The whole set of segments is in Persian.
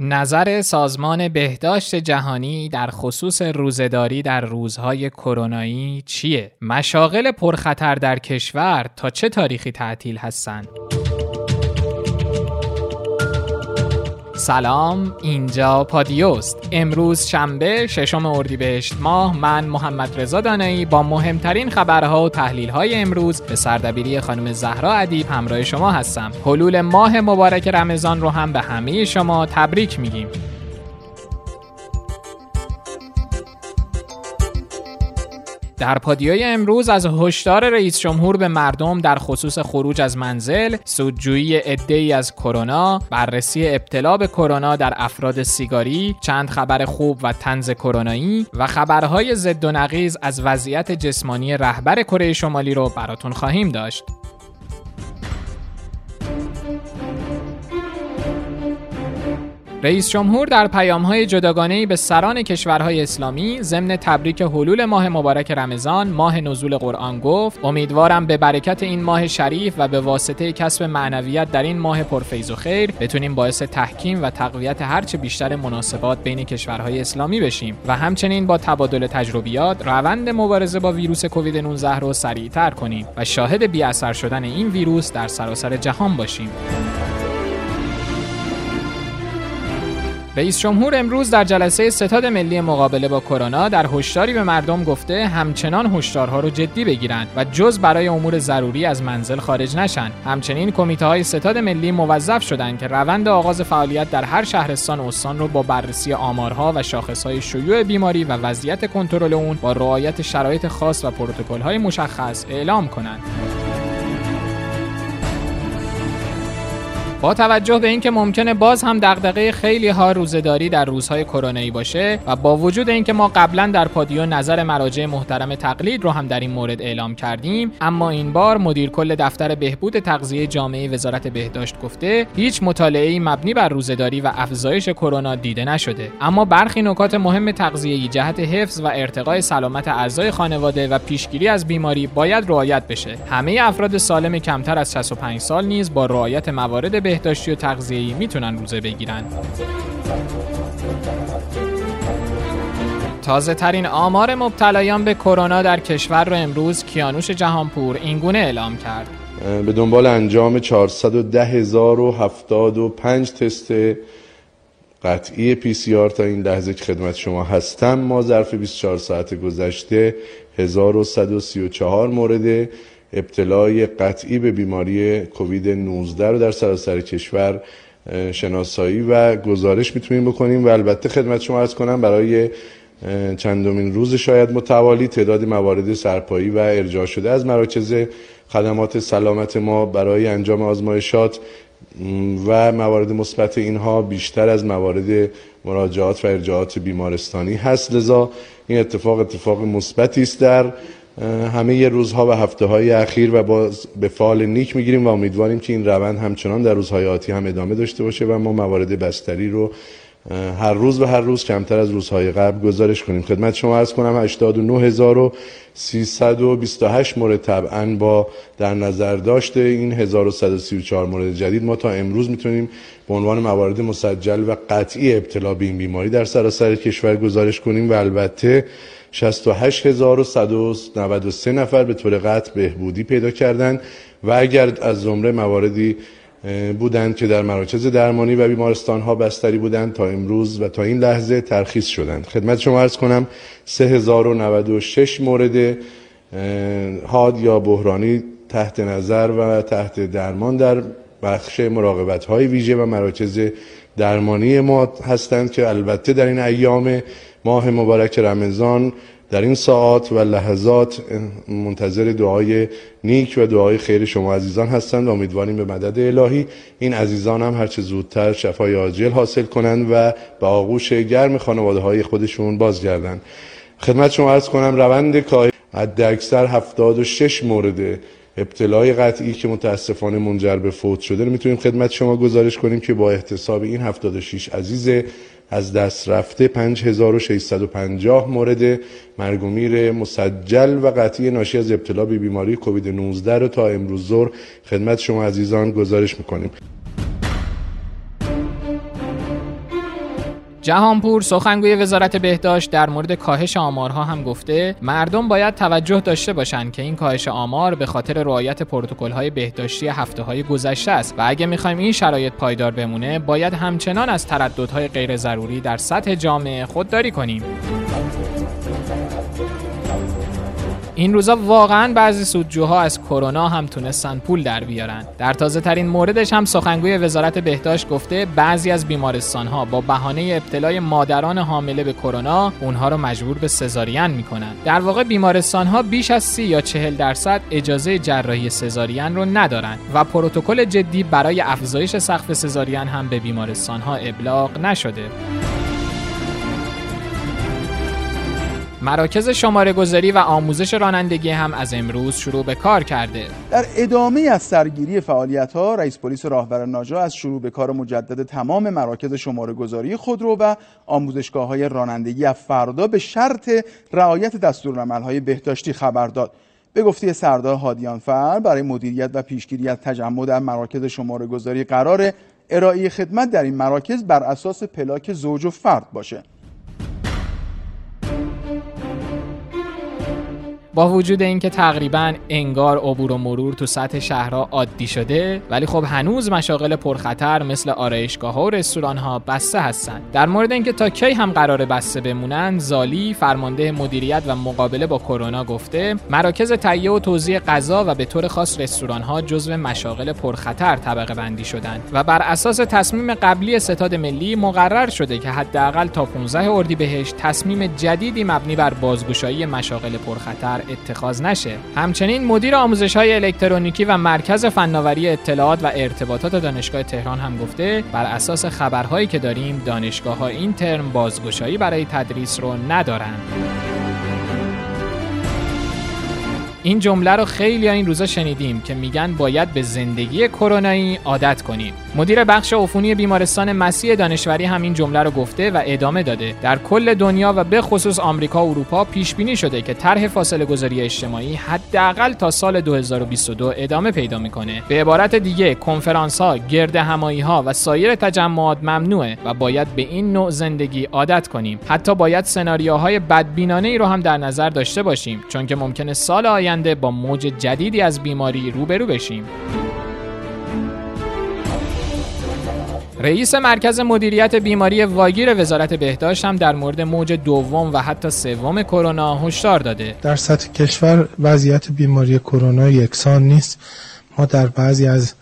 نظر سازمان بهداشت جهانی در خصوص روزداری در روزهای کرونایی چیه؟ مشاغل پرخطر در کشور تا چه تاریخی تعطیل هستند؟ سلام اینجا پادیوست. امروز شنبه ششم اردیبهشت ماه من محمد رضا دانایی با مهمترین خبرها و تحلیل های امروز به سردبیری خانم زهرا ادیب همراه شما هستم. حلول ماه مبارک رمضان رو هم به همه شما تبریک میگیم. در پادیای امروز از هشدار رئیس جمهور به مردم در خصوص خروج از منزل، سودجویی عده‌ای از کرونا، بررسی ابتلا به کرونا در افراد سیگاری، چند خبر خوب و تنز کرونایی و خبرهای ضد و نقیض از وضعیت جسمانی رهبر کره شمالی رو براتون خواهیم داشت. رئیس جمهور در پیامهای جداگانه‌ای به سران کشورهای اسلامی ضمن تبریک حلول ماه مبارک رمضان ماه نزول قرآن گفت امیدوارم به برکت این ماه شریف و به واسطه کسب معنویت در این ماه پرفیض و خیر بتونیم باعث تحکیم و تقویت هرچه بیشتر مناسبات بین کشورهای اسلامی بشیم و همچنین با تبادل تجربیات روند مبارزه با ویروس کووید 19 رو سریعتر کنیم و شاهد بی اثر شدن این ویروس در سراسر جهان باشیم. رئیس جمهور امروز در جلسه ستاد ملی مقابله با کرونا در هشداری به مردم گفته همچنان هشدارها رو جدی بگیرند و جز برای امور ضروری از منزل خارج نشن. همچنین کمیته های ستاد ملی موظف شدند که روند آغاز فعالیت در هر شهرستان استان رو با بررسی آمارها و شاخصهای شیوع بیماری و وضعیت کنترل اون با رعایت شرایط خاص و پروتکل‌های مشخص اعلام کنند. با توجه به اینکه ممکنه باز هم دغدغه خیلی ها روزداری در روزهای کرونایی باشه و با وجود اینکه ما قبلا در پادیو نظر مراجع محترم تقلید رو هم در این مورد اعلام کردیم اما این بار مدیر کل دفتر بهبود تغذیه جامعه وزارت بهداشت گفته هیچ مطالعه مبنی بر روزداری و افزایش کرونا دیده نشده. اما برخی نکات مهم تغذیه‌ای جهت حفظ و ارتقای سلامت اعضای خانواده و پیشگیری از بیماری باید رعایت بشه. همه افراد سالم کمتر از 65 سال نیز با رعایت موارد بهداشتی و تغذیه‌ای می‌تونن روزه بگیرن. تازه ترین آمار مبتلایان به کرونا در کشور رو امروز کیانوش جهانپور اینگونه اعلام کرد. به دنبال انجام 410075 تست قطعی پی سی آر تا این لحظه که خدمت شما هستم ما ظرف 24 ساعت گذشته 1134 مورد ابتلای قطعی به بیماری کووید 19 رو در سراسر کشور شناسایی و گزارش می‌تونیم بکنیم و البته خدمت شما ارز کنم برای چندمین روز شاید متوالی تعداد موارد سرپایی و ارجاع شده از مراکز خدمات سلامت ما برای انجام آزمایشات و موارد مثبت اینها بیشتر از موارد مراجعات و ارجاعات بیمارستانی هست. لذا این اتفاق اتفاق مثبتی است در همه روزها و هفته های اخیر و باز به فعال نیک می‌گیریم و امیدواریم که این روند همچنان در روزهای آتی هم ادامه داشته باشه و ما موارد بستری رو هر روز و هر روز کمتر از روزهای قبل گزارش کنیم. خدمت شما عرض کنم 89328 مورد طبعا با در نظر داشته این 1134 مورد جدید. ما تا امروز می‌تونیم به عنوان موارد مسجل و قطعی ابتلا به این بیماری در سراسر کشور گزارش کنیم و البته 68193 نفر به طور قطع بهبودی پیدا کردند و اگر از زمره مواردی بودند که در مراکز درمانی و بیمارستان ها بستری بودند تا امروز و تا این لحظه ترخیص شدند. خدمت شما ارز کنم 3096 مورد حاد یا بحرانی تحت نظر و تحت درمان در بخش مراقبت های ویژه و مراکز درمانی ما هستند که البته در این ایام ماه مبارک رمضان در این ساعات و لحظات منتظر دعای نیک و دعای خیر شما عزیزان هستند و امیدواریم به مدد الهی این عزیزان هم هرچه زودتر شفای عاجل حاصل کنند و به آغوش گرم خانواده های خودشون بازگردند. خدمت شما عرض کنم روند کاهش حد اکثر 76 مورد ابتلای قطعی که متاسفانه منجر به فوت شده رو می‌تونیم خدمت شما گزارش کنیم که با احتساب این 76 عزیز از دست رفته 5650 مورد مرگ و میر مسجل و قطعی ناشی از ابتلا به بیماری کووید 19 رو تا امروز ظهر خدمت شما عزیزان گزارش می‌کنیم. جهانپور سخنگوی وزارت بهداشت در مورد کاهش آمارها هم گفته مردم باید توجه داشته باشند که این کاهش آمار به خاطر رعایت پروتکل‌های بهداشتی هفته های گذشته است و اگه می‌خوایم این شرایط پایدار بمونه باید همچنان از ترددهای غیر ضروری در سطح جامعه خودداری کنیم. این روزا واقعا بعضی سودجوها از کرونا هم تونستن پول در بیارن. در تازه ترین موردش هم سخنگوی وزارت بهداشت گفته بعضی از بیمارستان ها با بهانه ابتلای مادران حامله به کرونا اونها رو مجبور به سزارین می‌کنن. در واقع بیمارستان ها بیش از سی یا چهل درصد اجازه جراحی سزارین رو ندارن و پروتکل جدی برای افزایش سقف سزارین هم به بیمارستان ها ابلاغ نشده. مراکز شماره گذاری و آموزش رانندگی هم از امروز شروع به کار کرده. در ادامه از سرگیری فعالیت ها رئیس پلیس راهبر ناجا از شروع به کار مجدد تمام مراکز شماره گذاری خودرو و آموزشگاه های رانندگی از فردا به شرط رعایت دستورالعمل های بهداشتی خبر داد. به گفته سردار هادیان فر برای مدیریت و پیشگیری از تجمع در مراکز شماره گذاری قرار ارائه خدمت در این مراکز بر اساس پلاک زوج و فرد باشه. با وجود اینکه تقریبا انگار عبور و مرور تو سطح شهرها عادی شده ولی خب هنوز مشاغل پرخطر مثل آرایشگاه ها و رستوران ها بسته هستند در مورد اینکه تا کی هم قرار بسته بمونن زالی فرمانده مدیریت و مقابله با کرونا گفته مراکز تهیه و توزیع غذا و به طور خاص رستوران ها جزو مشاغل پرخطر طبقه بندی شدند و بر اساس تصمیم قبلی ستاد ملی مقرر شده که حداقل تا 15 اردیبهشت تصمیم جدیدی مبنی بر بازگشایی مشاغل پرخطر اتخاذ نشه. همچنین مدیر آموزش های الکترونیکی و مرکز فناوری اطلاعات و ارتباطات دانشگاه تهران هم گفته بر اساس خبرهایی که داریم دانشگاه ها این ترم بازگشایی برای تدریس رو ندارند این جمله رو خیلی این روزا شنیدیم که میگن باید به زندگی کرونایی عادت کنیم. مدیر بخش عفونی بیمارستان مسیح دانشوری همین جمله رو گفته و ادامه داده. در کل دنیا و به خصوص آمریکا و اروپا پیش بینی شده که طرح فاصله گذاری اجتماعی حداقل تا سال 2022 ادامه پیدا می‌کنه. به عبارت دیگه کنفرانس ها گرد همایی ها و سایر تجمعات ممنوعه و باید به این نوع زندگی عادت کنیم. حتی باید سناریوهای بدبینانه ای رو هم در نظر داشته باشیم چون که ممکنه سال آینده با موج جدیدی از بیماری روبرو بشیم رئیس مرکز مدیریت بیماری واگیر وزارت بهداشت هم در مورد موج دوم و حتی سوم کرونا هشدار داده. در سطح کشور وضعیت بیماری کرونا یکسان نیست. ما در بعضی از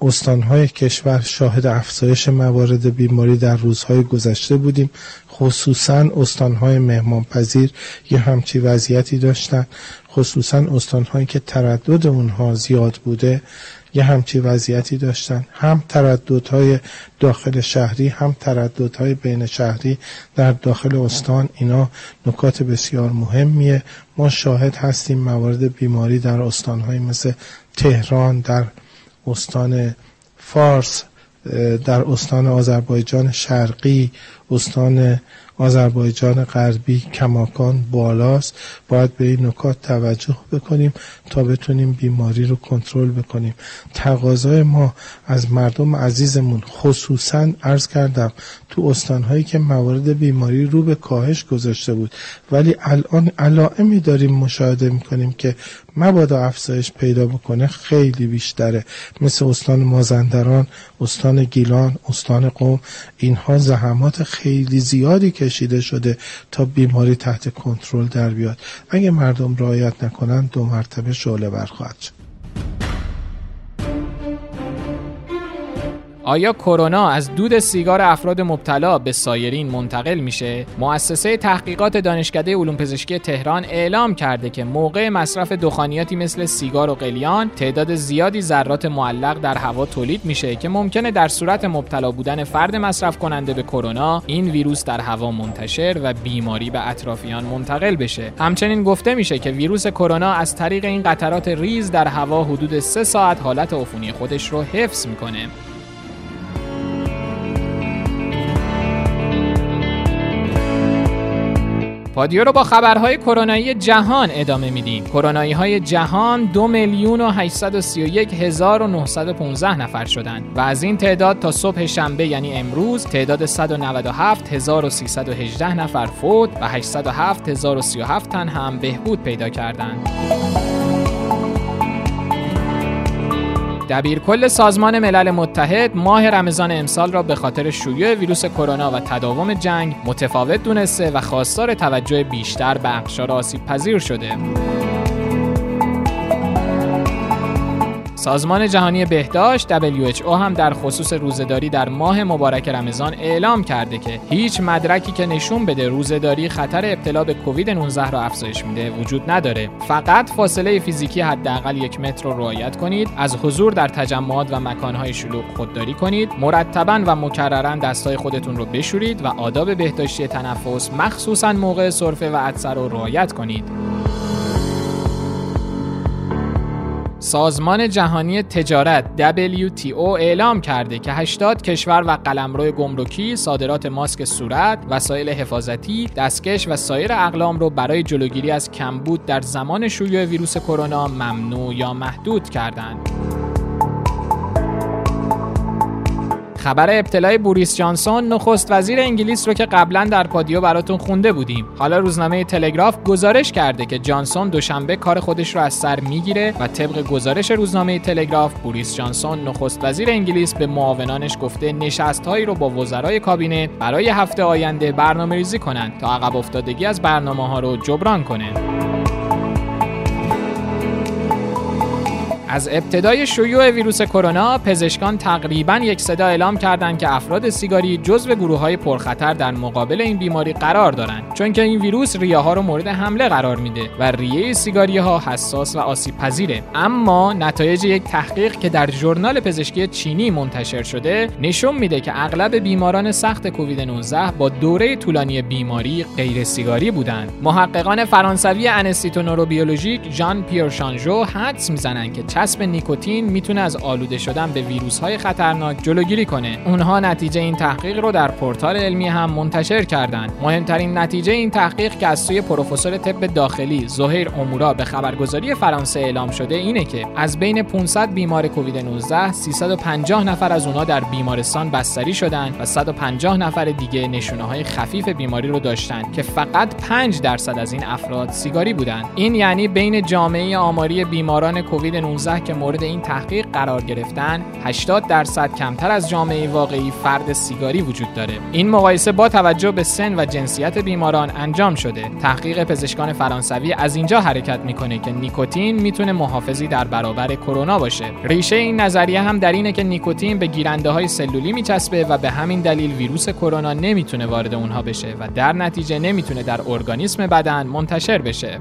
استانهای کشور شاهد افزایش موارد بیماری در روزهای گذشته بودیم. خصوصا استانهای مهمانپذیر یه همچی وضعیتی داشتن. خصوصا استانهایی که تردد اونها زیاد بوده یه همچی وضعیتی داشتن. هم ترددهای داخل شهری هم ترددهای بین شهری در داخل استان. اینا نکات بسیار مهمیه. ما شاهد هستیم موارد بیماری در استانهایی مثل تهران در استان فارس در استان آذربایجان شرقی استان آذربایجان غربی کماکان بالاست. باید به این نکات توجه بکنیم تا بتونیم بیماری رو کنترل بکنیم. تقاضای ما از مردم عزیزمون خصوصا عرض کردم تو استانهایی که موارد بیماری رو به کاهش گذاشته بود. ولی الان علائمی داریم مشاهده می‌کنیم که مبادا افزایش پیدا بکنه خیلی بیشتره. مثل استان مازندران استان گیلان استان قوم اینها زحمات خیلی زیادی کشیده شده تا بیماری تحت کنترل در بیاد. اگه مردم رعایت نکنن دو مرتبه شعله برخواهد شد. آیا کرونا از دود سیگار افراد مبتلا به سایرین منتقل میشه؟ مؤسسه تحقیقات دانشکده علوم پزشکی تهران اعلام کرده که موقع مصرف دخانیاتی مثل سیگار و قلیان تعداد زیادی ذرات معلق در هوا تولید میشه که ممکنه در صورت مبتلا بودن فرد مصرف کننده به کرونا این ویروس در هوا منتشر و بیماری به اطرافیان منتقل بشه. همچنین گفته میشه که ویروس کرونا از طریق این قطرات ریز در هوا حدود 3 ساعت حالت عفونی خودش رو حفظ می‌کنه. پادیو رو با خبرهای کرونایی جهان ادامه میدیم کرونایی های جهان دو میلیون و 831 هزار و 915 نفر شدند و از این تعداد تا صبح شنبه یعنی امروز تعداد 197 1318 نفر فوت و 807 1037 تن هم بهبود پیدا کردند. دبیرکل سازمان ملل متحد ماه رمضان امسال را به خاطر شیوع ویروس کرونا و تداوم جنگ متفاوت دونسته و خواستار توجه بیشتر به اقشار آسیب پذیر شده. سازمان جهانی بهداشت WHO هم در خصوص روزهداری در ماه مبارک رمضان اعلام کرده که هیچ مدرکی که نشون بده روزهداری خطر ابتلا به کووید 19 را افزایش میده وجود نداره. فقط فاصله فیزیکی حداقل یک متر رو رعایت کنید، از حضور در تجمعات و مکانهای شلوغ خودداری کنید، مرتبا و مکررا دستای خودتون رو بشورید و آداب بهداشتی تنفس مخصوصا موقع سرفه و عطسه رو رعایت کنید. سازمان جهانی تجارت WTO اعلام کرده که 80 کشور و قلمرو گمرکی صادرات ماسک صورت، وسایل حفاظتی، دستکش و سایر اقلام رو برای جلوگیری از کمبود در زمان شیوع ویروس کرونا ممنوع یا محدود کردند. خبر ابتلای بوریس جانسون نخست وزیر انگلیس رو که قبلا در پادیو براتون خونده بودیم. حالا روزنامه تلگراف گزارش کرده که جانسون دوشنبه کار خودش رو از سر می‌گیره و طبق گزارش روزنامه تلگراف بوریس جانسون نخست وزیر انگلیس به معاونانش گفته نشست هایی رو با وزرای کابینه برای هفته آینده برنامه ریزی کنند تا عقب افتادگی از برنامه ها رو جبران کنه. از ابتدای شیوع ویروس کرونا پزشکان تقریبا یک صدا اعلام کردند که افراد سیگاری جزو گروه های پرخطر در مقابل این بیماری قرار دارند چون که این ویروس ریه ها رو مورد حمله قرار میده و ریه سیگاری ها حساس و آسیب پذیره اما نتایج یک تحقیق که در ژورنال پزشکی چینی منتشر شده نشون میده که اغلب بیماران سخت کووید 19 با دوره طولانی بیماری غیر سیگاری بودند. محققان فرانسوی انستیتو نوروبیولوژیک ژان پیر شانژو حدس می‌زنند که چسب نیکوتین می‌تونه از آلوده شدن به ویروس های خطرناک جلوگیری کنه. اونها نتیجه این تحقیق رو در پورتال علمی هم منتشر کردند مهمترین نتیجه این تحقیق که از سوی پروفسور طب داخلی زهیر امورا به خبرگزاری فرانسه اعلام شده اینه که از بین 500 بیمار کووید 19 350 نفر از اونها در بیمارستان بستری شدند و 150 نفر دیگه نشونه های خفیف بیماری رو داشتند که فقط 5 درصد از این افراد سیگاری بودند این یعنی بین جامعه آماری بیماران کووید 19 که مورد این تحقیق قرار گرفتن 80 درصد کمتر از جامعه واقعی فرد سیگاری وجود داره. این مقایسه با توجه به سن و جنسیت بیماران انجام شده. تحقیق پزشکان فرانسوی از اینجا حرکت می‌کنه که نیکوتین می‌تونه محافظی در برابر کرونا باشه. ریشه این نظریه هم در اینه که نیکوتین به گیرنده های سلولی میچسبه و به همین دلیل ویروس کرونا نمی‌تونه وارد اونها بشه و در نتیجه نمی‌تونه در ارگانیسم بدن منتشر بشه.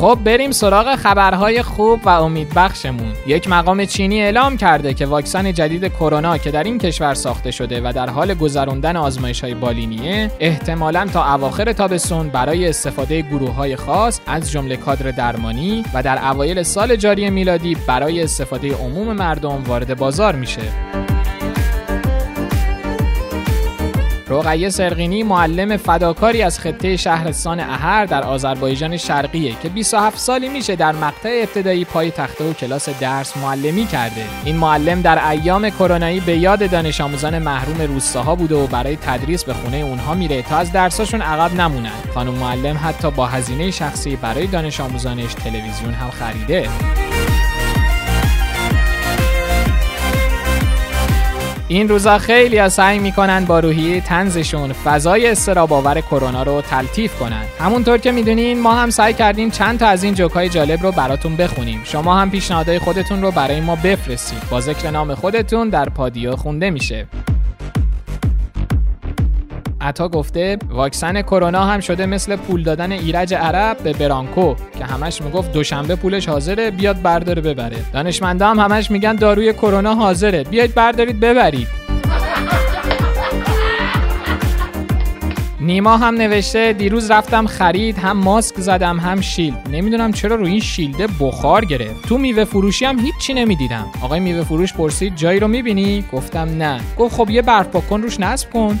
خب بریم سراغ خبرهای خوب و امیدبخشمون. یک مقام چینی اعلام کرده که واکسن جدید کرونا که در این کشور ساخته شده و در حال گذراندن آزمایش های بالینیه احتمالا تا اواخر تابستون برای استفاده گروه های خاص از جمله کادر درمانی و در اوایل سال جاری میلادی برای استفاده عموم مردم وارد بازار میشه. رقیه سرقینی معلم فداکاری از خطه شهرستان اهر در آذربایجان شرقیه که 27 سالی میشه در مقطع ابتدایی پای تخته و کلاس درس معلمی کرده. این معلم در ایام کرونایی به یاد دانش آموزان محروم روستاها بوده و برای تدریس به خونه اونها میره تا از درساشون عقب نمونن. خانم معلم حتی با هزینه شخصی برای دانش آموزانش تلویزیون هم خریده. این روزا خیلی ها سعی می‌کنن با روحیه تنزشون فضای استراباور کرونا رو تلطیف کنن. همونطور که می‌دونین ما هم سعی کردیم چند تا از این جوکای جالب رو براتون بخونیم. شما هم پیشنهادهای خودتون رو برای ما بفرستید. با ذکر نام خودتون در پادیو خونده میشه. عطا گفته واکسن کرونا هم شده مثل پول دادن ایرج عرب به برانکو که همش می‌گفت دوشنبه پولش حاضره بیاد برداره ببره. دانشمندا هم همش میگن داروی کرونا حاضره. بیاید بردارید ببرید. نیما هم نوشته دیروز رفتم خرید هم ماسک زدم هم شیلد. نمی‌دونم چرا روی این شیلده بخار گرفت. تو میوه فروشی هم هیچی نمی‌دیدم. آقای میوه فروش پرسید جایی رو می‌بینی؟ گفتم نه. گفت خب یه برف پاکن روش نصب کن.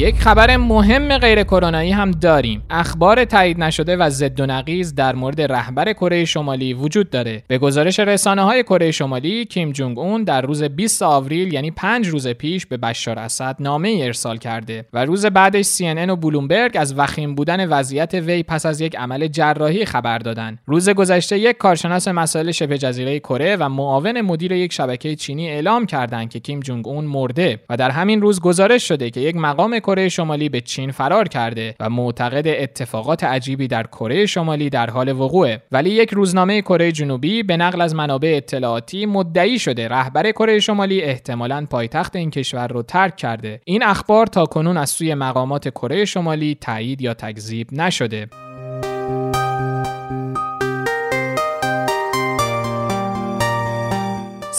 یک خبر مهم غیر کرونایی هم داریم. اخبار تایید نشده و ضد و نقیز در مورد رهبر کره شمالی وجود داره. به گزارش رسانه های کره شمالی، کیم جونگ اون در روز 20 آوریل یعنی 5 روز پیش به بشار اسد نامه ای ارسال کرده و روز بعدش CNN و بلومبرگ از وخیم بودن وضعیت وی پس از یک عمل جراحی خبر دادن. روز گذشته یک کارشناس مسائل شبه جزیره کره و معاون مدیر یک شبکه چینی اعلام کردند که کیم جونگ اون مرده و در همین روز گزارش شده که یک مقام کره شمالی به چین فرار کرده و معتقد اتفاقات عجیبی در کره شمالی در حال وقوعه. ولی یک روزنامه کره جنوبی به نقل از منابع اطلاعاتی مدعی شده رهبر کره شمالی احتمالاً پایتخت این کشور رو ترک کرده. این اخبار تا کنون از سوی مقامات کره شمالی تایید یا تکذیب نشده.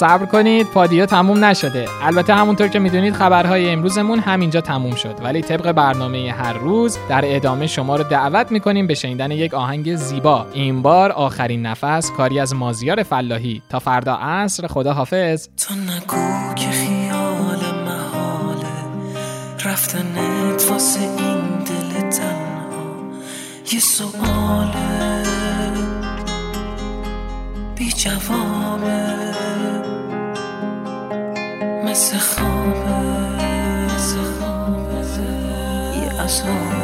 صبر کنید پادیو تموم نشده. البته همونطور که می‌دونید خبرهای امروزمون همینجا تموم شد. ولی طبق برنامه هر روز در ادامه شما رو دعوت می‌کنیم به شنیدن یک آهنگ زیبا. این بار آخرین نفس کاری از مازیار فلاحی. تا فردا عصر خدا حافظ تو نگو که خیال محاله. رفتنت واسه این دل تنها یه سواله. بی جوابه. خوابه یه عذابه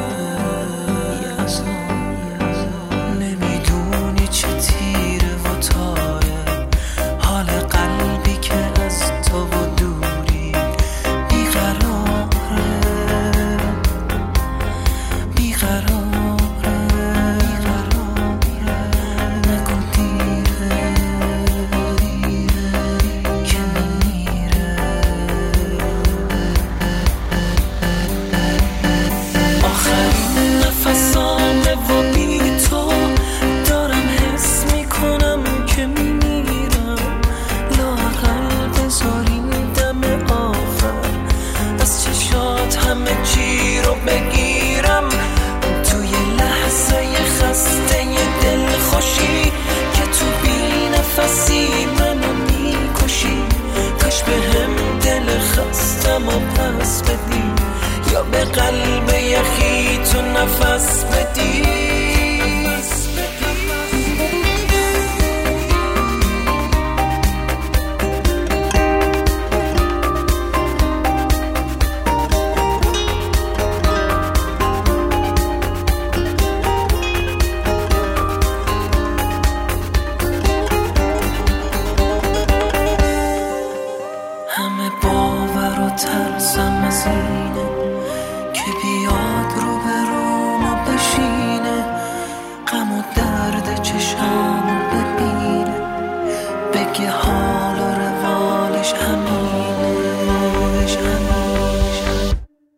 بگه حال و روالش همینه.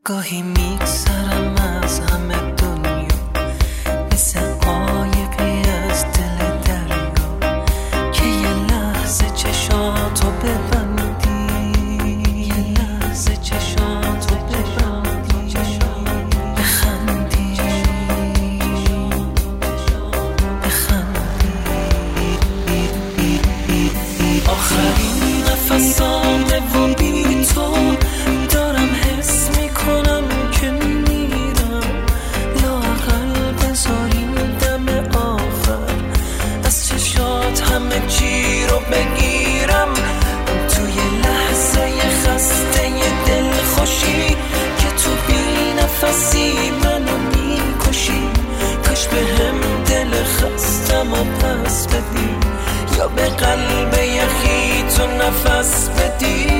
گاهی میگذرم از همه به قلب یخی تو نفس بدی.